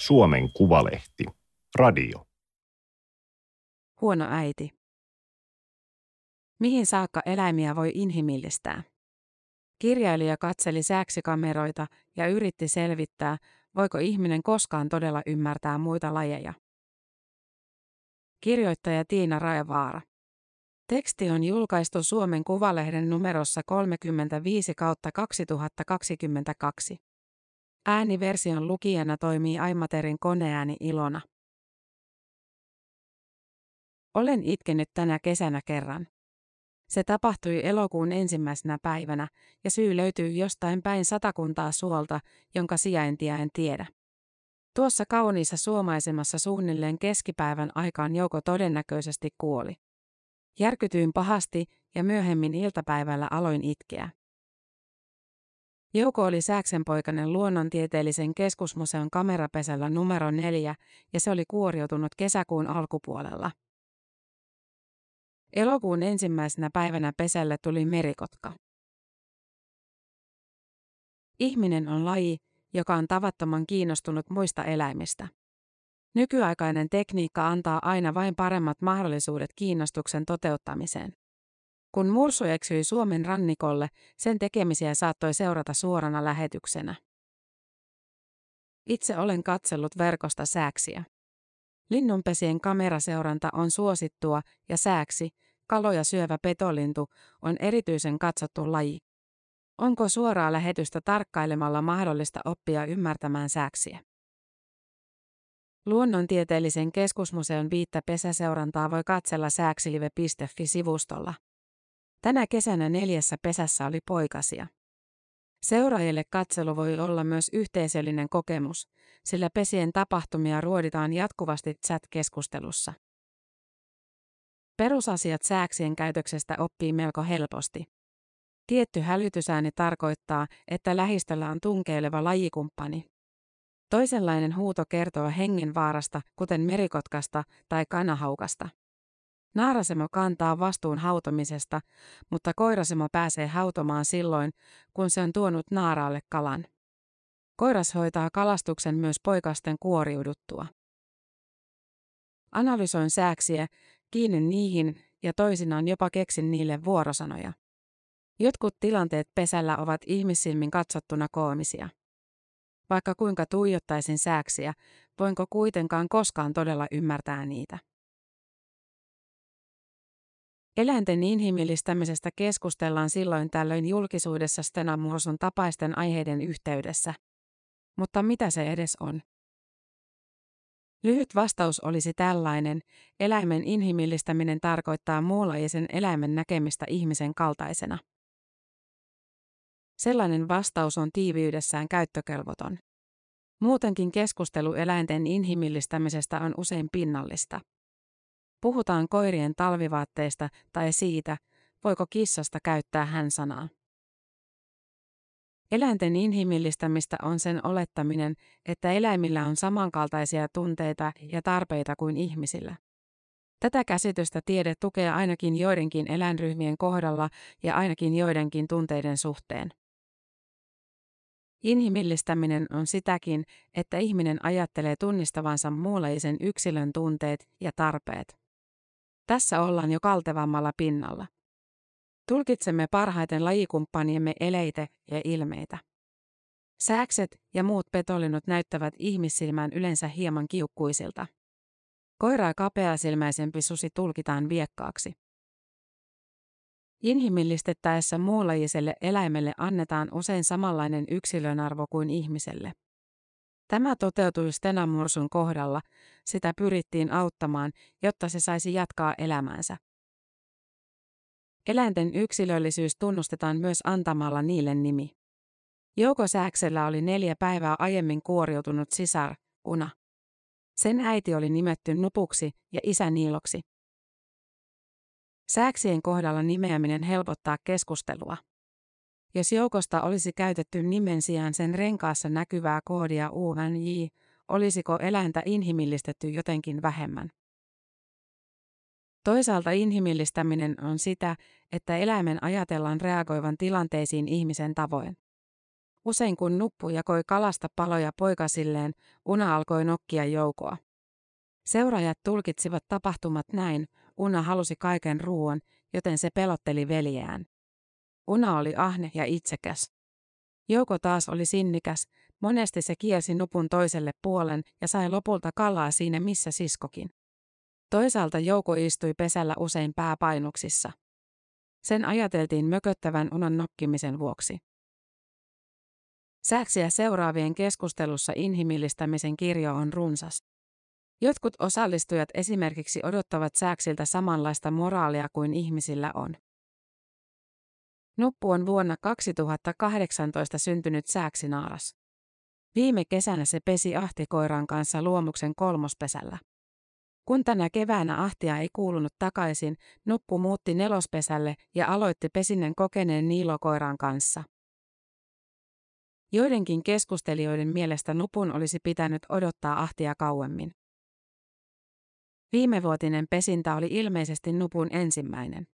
Suomen Kuvalehti. Radio. Huono äiti. Mihin saakka eläimiä voi inhimillistää? Kirjailija katseli sääksikameroita ja yritti selvittää, voiko ihminen koskaan todella ymmärtää muita lajeja. Kirjoittaja Tiina Raevaara. Teksti on julkaistu Suomen Kuvalehden numerossa 35 kautta 2022. Ääniversion lukijana toimii Aimaterin koneääni Ilona. Olen itkenyt tänä kesänä kerran. Se tapahtui elokuun ensimmäisenä päivänä, ja syy löytyy jostain päin satakuntaa suolta, jonka sijaintia en tiedä. Tuossa kauniissa suomaisemassa suunnilleen keskipäivän aikaan Jouko todennäköisesti kuoli. Järkytyin pahasti ja myöhemmin iltapäivällä aloin itkeä. Jouko oli Sääksenpoikainen luonnontieteellisen keskusmuseon kamerapesällä numero neljä ja se oli kuoriutunut kesäkuun alkupuolella. Elokuun ensimmäisenä päivänä pesälle tuli merikotka. Ihminen on laji, joka on tavattoman kiinnostunut muista eläimistä. Nykyaikainen tekniikka antaa aina vain paremmat mahdollisuudet kiinnostuksen toteuttamiseen. Kun mursu eksyi Suomen rannikolle, sen tekemisiä saattoi seurata suorana lähetyksenä. Itse olen katsellut verkosta sääksiä. Linnunpesien kameraseuranta on suosittua ja sääksi, kaloja syövä petolintu, on erityisen katsottu laji. Onko suoraa lähetystä tarkkailemalla mahdollista oppia ymmärtämään sääksiä? Luonnontieteellisen keskusmuseon viittä pesäseurantaa voi katsella sääksilive.fi-sivustolla. Tänä kesänä neljässä pesässä oli poikasia. Seuraajille katselu voi olla myös yhteisöllinen kokemus, sillä pesien tapahtumia ruoditaan jatkuvasti chat-keskustelussa. Perusasiat sääksien käytöksestä oppii melko helposti. Tietty hälytysääni tarkoittaa, että lähistöllä on tunkeileva lajikumppani. Toisenlainen huuto kertoo hengenvaarasta, kuten merikotkasta tai kanahaukasta. Naarasemo kantaa vastuun hautomisesta, mutta koirasemo pääsee hautomaan silloin, kun se on tuonut naaraalle kalan. Koiras hoitaa kalastuksen myös poikasten kuoriuduttua. Analysoin sääksiä, kiinnyn niihin ja toisinaan jopa keksin niille vuorosanoja. Jotkut tilanteet pesällä ovat ihmissilmin katsottuna koomisia. Vaikka kuinka tuijottaisin sääksiä, voinko kuitenkaan koskaan todella ymmärtää niitä. Eläinten inhimillistämisestä keskustellaan silloin tällöin julkisuudessa Stenamursun tapaisten aiheiden yhteydessä. Mutta mitä se edes on? Lyhyt vastaus olisi tällainen, eläimen inhimillistäminen tarkoittaa muunlajisen eläimen näkemistä ihmisen kaltaisena. Sellainen vastaus on tiiviydessään käyttökelvoton. Muutenkin keskustelu eläinten inhimillistämisestä on usein pinnallista. Puhutaan koirien talvivaatteista tai siitä, voiko kissasta käyttää hän-sanaa. Eläinten inhimillistämistä on sen olettaminen, että eläimillä on samankaltaisia tunteita ja tarpeita kuin ihmisillä. Tätä käsitystä tiede tukee ainakin joidenkin eläinryhmien kohdalla ja ainakin joidenkin tunteiden suhteen. Inhimillistäminen on sitäkin, että ihminen ajattelee tunnistavansa muunlaisen yksilön tunteet ja tarpeet. Tässä ollaan jo kaltevammalla pinnalla. Tulkitsemme parhaiten lajikumppaniemme eleite ja ilmeitä. Sääkset ja muut petolinnut näyttävät ihmissilmään yleensä hieman kiukkuisilta. Koiraa kapeasilmäisempi susi tulkitaan viekkaaksi. Inhimillistettäessä muunlajiselle eläimelle annetaan usein samanlainen yksilönarvo kuin ihmiselle. Tämä toteutui Stenamursun kohdalla, sitä pyrittiin auttamaan, jotta se saisi jatkaa elämäänsä. Eläinten yksilöllisyys tunnustetaan myös antamalla niille nimi. Jouko Sääksellä oli neljä päivää aiemmin kuoriutunut sisar, Una. Sen äiti oli nimetty Nupuksi ja isä Niiloksi. Sääksien kohdalla nimeäminen helpottaa keskustelua. Jos joukosta olisi käytetty nimen sijaan sen renkaassa näkyvää koodia UNJ, olisiko eläintä inhimillistetty jotenkin vähemmän? Toisaalta inhimillistäminen on sitä, että eläimen ajatellaan reagoivan tilanteisiin ihmisen tavoin. Usein kun nuppu jakoi kalasta paloja poikasilleen, Una alkoi nokkia joukoa. Seuraajat tulkitsivat tapahtumat näin, Una halusi kaiken ruoan, joten se pelotteli veljeään. Una oli ahne ja itsekäs. Jouko taas oli sinnikäs, monesti se kielsi nupun toiselle puolen ja sai lopulta kalaa siinä missä siskokin. Toisaalta Jouko istui pesällä usein pääpainuksissa. Sen ajateltiin mököttävän unan nokkimisen vuoksi. Sääksiä seuraavien keskustelussa inhimillistämisen kirjo on runsas. Jotkut osallistujat esimerkiksi odottavat sääksiltä samanlaista moraalia kuin ihmisillä on. Nuppu on vuonna 2018 syntynyt sääksinaaras. Viime kesänä se pesi ahtikoiran kanssa luomuksen kolmospesällä. Kun tänä keväänä ahtia ei kuulunut takaisin, Nuppu muutti nelospesälle ja aloitti pesinnen kokeneen niilokoiran kanssa. Joidenkin keskustelijoiden mielestä Nupun olisi pitänyt odottaa ahtia kauemmin. Viimevuotinen pesintä oli ilmeisesti Nupun ensimmäinen.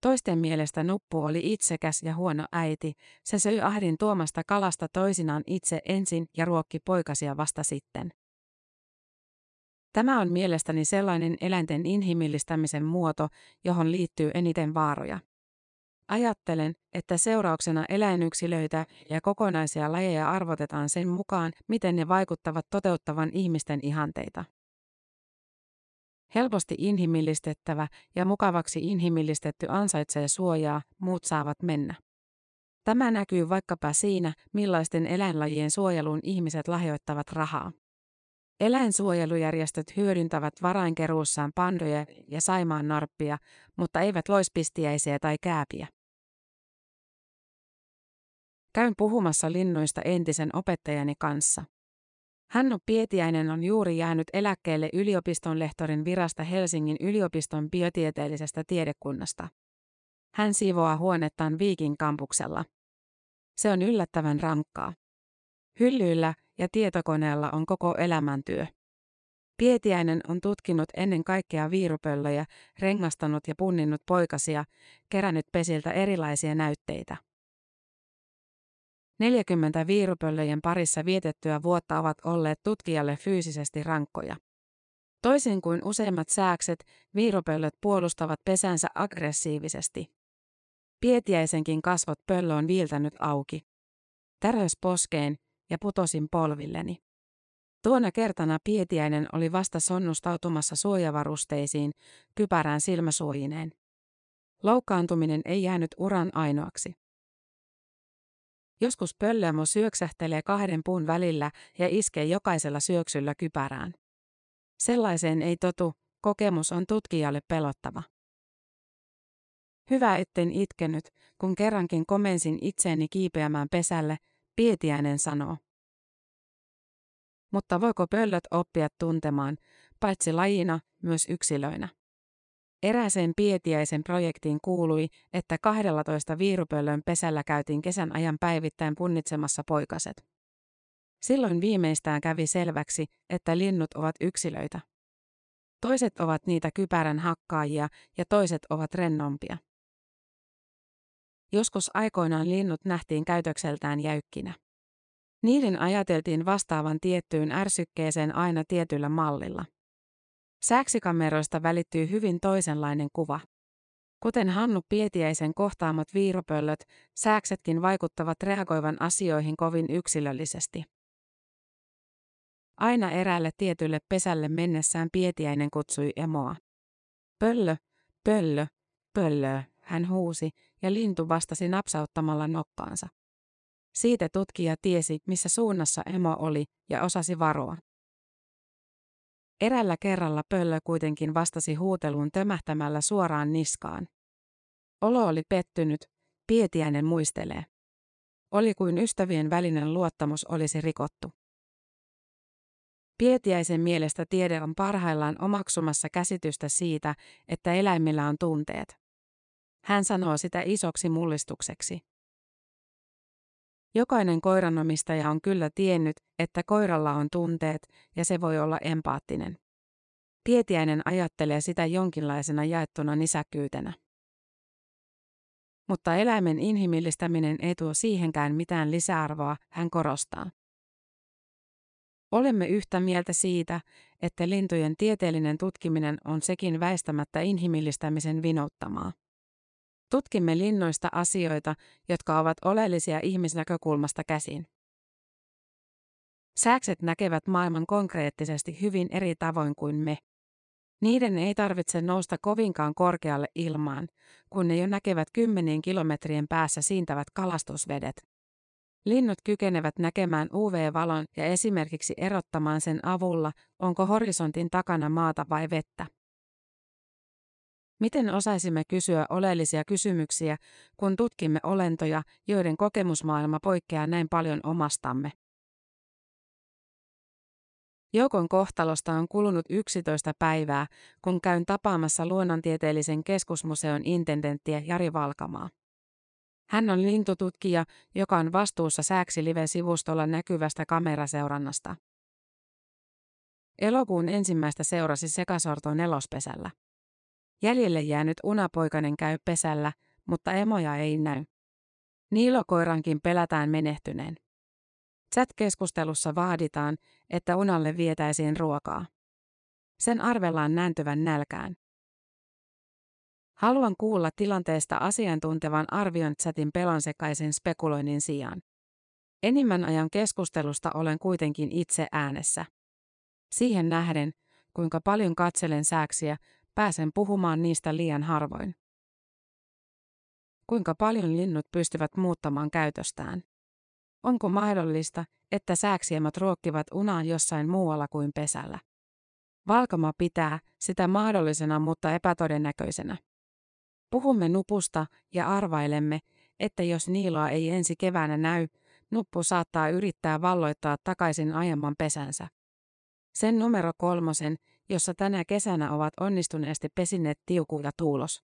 Toisten mielestä Nuppu oli itsekäs ja huono äiti, se söi ahdin tuomasta kalasta toisinaan itse ensin ja ruokki poikasia vasta sitten. Tämä on mielestäni sellainen eläinten inhimillistämisen muoto, johon liittyy eniten vaaroja. Ajattelen, että seurauksena eläinyksilöitä ja kokonaisia lajeja arvotetaan sen mukaan, miten ne vaikuttavat toteuttavan ihmisten ihanteita. Helposti inhimillistettävä ja mukavaksi inhimillistetty ansaitsee suojaa, muut saavat mennä. Tämä näkyy vaikkapa siinä, millaisten eläinlajien suojeluun ihmiset lahjoittavat rahaa. Eläinsuojelujärjestöt hyödyntävät varainkeruussaan pandoja ja saimaan narppia, mutta eivät loispistiäisiä tai kääpiä. Käyn puhumassa linnuista entisen opettajani kanssa. Hannu Pietiäinen on juuri jäänyt eläkkeelle yliopiston lehtorin virasta Helsingin yliopiston biotieteellisestä tiedekunnasta. Hän siivoaa huonettaan Viikin kampuksella. Se on yllättävän rankkaa. Hyllyillä ja tietokoneella on koko elämäntyö. Pietiäinen on tutkinut ennen kaikkea viirupöllöjä, rengastanut ja punninnut poikasia, kerännyt pesiltä erilaisia näytteitä. 40 viirupöllöjen parissa vietettyä vuotta ovat olleet tutkijalle fyysisesti rankkoja. Toisin kuin useimmat sääkset, viirupöllöt puolustavat pesänsä aggressiivisesti. Pietiäisenkin kasvot pöllö on viiltänyt auki. Tärös poskeen ja putosin polvilleni. Tuona kertana Pietiäinen oli vasta sonnustautumassa suojavarusteisiin, kypärään silmäsuojineen. Loukkaantuminen ei jäänyt uran ainoaksi. Joskus pöllömo syöksähtelee kahden puun välillä ja iskee jokaisella syöksyllä kypärään. Sellaiseen ei totu, kokemus on tutkijalle pelottava. Hyvä etten itkenyt, kun kerrankin komensin itseeni kiipeämään pesälle, Pietiäinen sanoo. Mutta voiko pöllöt oppia tuntemaan, paitsi lajina, myös yksilöinä? Erääseen pietiäisen projektiin kuului, että 12 viirupöllön pesällä käytiin kesän ajan päivittäin punnitsemassa poikaset. Silloin viimeistään kävi selväksi, että linnut ovat yksilöitä. Toiset ovat niitä kypärän hakkaajia ja toiset ovat rennompia. Joskus aikoinaan linnut nähtiin käytökseltään jäykkinä. Niiden ajateltiin vastaavan tiettyyn ärsykkeeseen aina tietyllä mallilla. Sääksikameroista välittyy hyvin toisenlainen kuva. Kuten Hannu Pietiäisen kohtaamat viiropöllöt, sääksetkin vaikuttavat reagoivan asioihin kovin yksilöllisesti. Aina eräälle tietylle pesälle mennessään Pietiäinen kutsui emoa. Pöllö, pöllö, pöllö, hän huusi, ja lintu vastasi napsauttamalla nokkaansa. Siitä tutkija tiesi, missä suunnassa emo oli, ja osasi varoa. Erällä kerralla pöllö kuitenkin vastasi huuteluun tömähtämällä suoraan niskaan. Olo oli pettynyt, Pietiäinen muistelee. Oli kuin ystävien välinen luottamus olisi rikottu. Pietiäisen mielestä tiede on parhaillaan omaksumassa käsitystä siitä, että eläimillä on tunteet. Hän sanoo sitä isoksi mullistukseksi. Jokainen koiranomistaja on kyllä tiennyt, että koiralla on tunteet ja se voi olla empaattinen. Pietiäinen ajattelee sitä jonkinlaisena jaettuna nisäkkyytenä. Mutta eläimen inhimillistäminen ei tuo siihenkään mitään lisäarvoa, hän korostaa. Olemme yhtä mieltä siitä, että lintujen tieteellinen tutkiminen on sekin väistämättä inhimillistämisen vinouttamaa. Tutkimme linnoista asioita, jotka ovat oleellisia ihmisnäkökulmasta käsin. Sääkset näkevät maailman konkreettisesti hyvin eri tavoin kuin me. Niiden ei tarvitse nousta kovinkaan korkealle ilmaan, kun ne jo näkevät kymmenien kilometrien päässä siintävät kalastusvedet. Linnut kykenevät näkemään UV-valon ja esimerkiksi erottamaan sen avulla, onko horisontin takana maata vai vettä. Miten osaisimme kysyä oleellisia kysymyksiä, kun tutkimme olentoja, joiden kokemusmaailma poikkeaa näin paljon omastamme? Joukon kohtalosta on kulunut 11 päivää, kun käyn tapaamassa luonnontieteellisen keskusmuseon intendenttiä Jari Valkamaa. Hän on lintututkija, joka on vastuussa Sääksi Live-sivustolla näkyvästä kameraseurannasta. Elokuun ensimmäistä seurasi sekasorto nelospesällä. Jäljelle jäänyt unapoikainen käy pesällä, mutta emoja ei näy. Niilokoirankin pelätään menehtyneen. Chat-keskustelussa vaaditaan, että unalle vietäisiin ruokaa. Sen arvellaan nääntyvän nälkään. Haluan kuulla tilanteesta asiantuntevan arvion chatin pelonsekaisen spekuloinnin sijaan. Enimmän ajan keskustelusta olen kuitenkin itse äänessä. Siihen nähden, kuinka paljon katselen sääksiä, pääsen puhumaan niistä liian harvoin. Kuinka paljon linnut pystyvät muuttamaan käytöstään? Onko mahdollista, että sääksiemät ruokkivat unaa jossain muualla kuin pesällä? Valkama pitää sitä mahdollisena, mutta epätodennäköisenä. Puhumme nupusta ja arvailemme, että jos niiloa ei ensi keväänä näy, nuppu saattaa yrittää valloittaa takaisin aiemman pesänsä. Sen numero kolmosen, jossa tänä kesänä ovat onnistuneesti pesineet tiuku ja tuulos.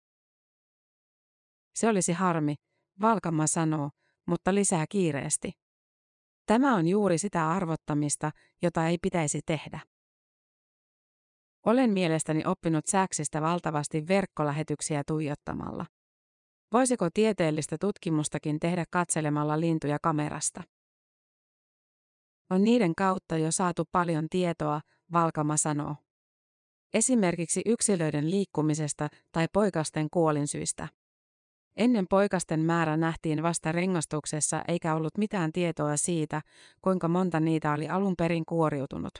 Se olisi harmi, Valkama sanoo, mutta lisää kiireesti. Tämä on juuri sitä arvottamista, jota ei pitäisi tehdä. Olen mielestäni oppinut sääksistä valtavasti verkkolähetyksiä tuijottamalla. Voisiko tieteellistä tutkimustakin tehdä katselemalla lintuja kamerasta? On niiden kautta jo saatu paljon tietoa, Valkama sanoo. Esimerkiksi yksilöiden liikkumisesta tai poikasten kuolinsyistä. Ennen poikasten määrä nähtiin vasta rengastuksessa eikä ollut mitään tietoa siitä, kuinka monta niitä oli alun perin kuoriutunut.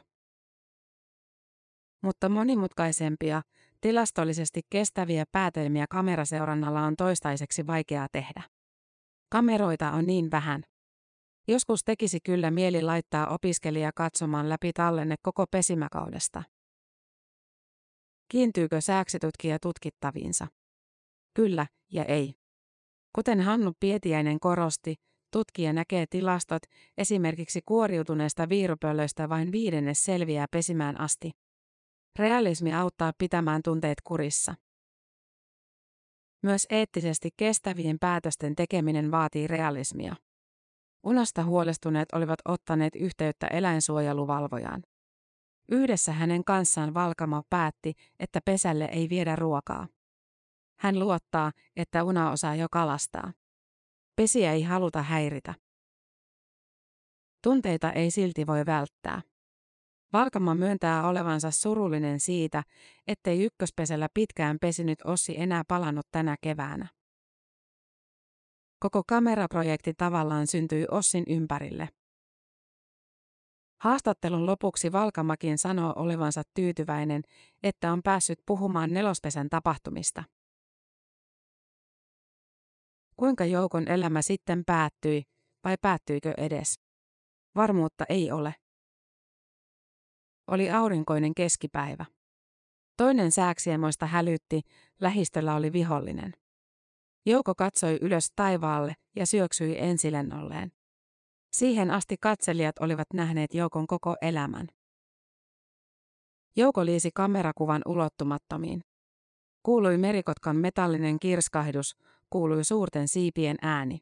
Mutta monimutkaisempia, tilastollisesti kestäviä päätelmiä kameraseurannalla on toistaiseksi vaikeaa tehdä. Kameroita on niin vähän. Joskus tekisi kyllä mieli laittaa opiskelija katsomaan läpi tallenne koko pesimäkaudesta. Kiintyykö sääksitutkija tutkittaviinsa? Kyllä ja ei. Kuten Hannu Pietiäinen korosti, tutkija näkee tilastot esimerkiksi kuoriutuneesta viirupöllöistä vain viidennes selviää pesimään asti. Realismi auttaa pitämään tunteet kurissa. Myös eettisesti kestävien päätösten tekeminen vaatii realismia. Unasta huolestuneet olivat ottaneet yhteyttä eläinsuojeluvalvojaan. Yhdessä hänen kanssaan Valkama päätti, että pesälle ei viedä ruokaa. Hän luottaa, että Una osaa jo kalastaa. Pesiä ei haluta häiritä. Tunteita ei silti voi välttää. Valkama myöntää olevansa surullinen siitä, ettei ykköspesällä pitkään pesinyt Ossi enää palannut tänä keväänä. Koko kameraprojekti tavallaan syntyi Ossin ympärille. Haastattelun lopuksi Valkamakin sanoo olevansa tyytyväinen, että on päässyt puhumaan nelospesän tapahtumista. Kuinka joukon elämä sitten päättyi, vai päättyikö edes? Varmuutta ei ole. Oli aurinkoinen keskipäivä. Toinen sääksiemoista hälytti, lähistöllä oli vihollinen. Jouko katsoi ylös taivaalle ja syöksyi ensilennolleen. Siihen asti katselijat olivat nähneet Joukon koko elämän. Jouko liisi kamerakuvan ulottumattomiin. Kuului merikotkan metallinen kirskahdus, kuului suurten siipien ääni.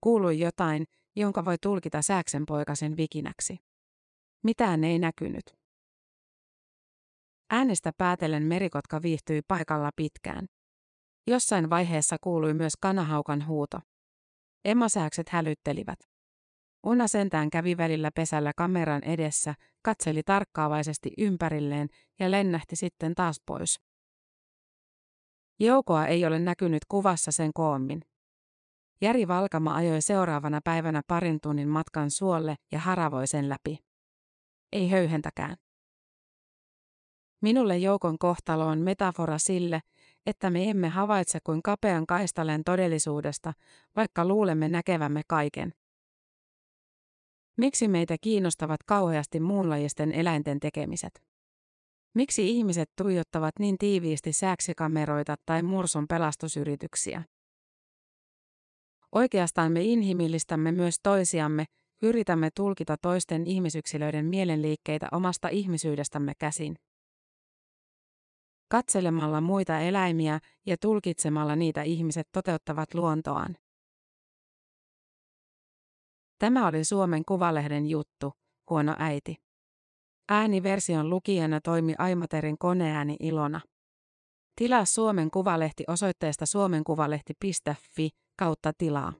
Kuului jotain, jonka voi tulkita sääksenpoikasen vikinäksi. Mitään ei näkynyt. Äänestä päätellen merikotka viihtyi paikalla pitkään. Jossain vaiheessa kuului myös kanahaukan huuto. Emasääkset hälyttelivät. Una sentään kävi välillä pesällä kameran edessä, katseli tarkkaavaisesti ympärilleen ja lennähti sitten taas pois. Joukoa ei ole näkynyt kuvassa sen koommin. Jari Valkama ajoi seuraavana päivänä parin tunnin matkan suolle ja haravoi sen läpi. Ei höyhentäkään. Minulle joukon kohtalo on metafora sille, että me emme havaitse kuin kapean kaistaleen todellisuudesta, vaikka luulemme näkevämme kaiken. Miksi meitä kiinnostavat kauheasti muunlajisten eläinten tekemiset? Miksi ihmiset tuijottavat niin tiiviisti sääksikameroita tai mursun pelastusyrityksiä? Oikeastaan me inhimillistämme myös toisiamme, yritämme tulkita toisten ihmisyksilöiden mielenliikkeitä omasta ihmisyydestämme käsin. Katselemalla muita eläimiä ja tulkitsemalla niitä ihmiset toteuttavat luontoaan. Tämä oli Suomen Kuvalehden juttu, huono äiti. Ääniversion lukijana toimi Aimaterin koneääni Ilona. Tilaa Suomen Kuvalehti osoitteesta suomenkuvalehti.fi kautta tilaa.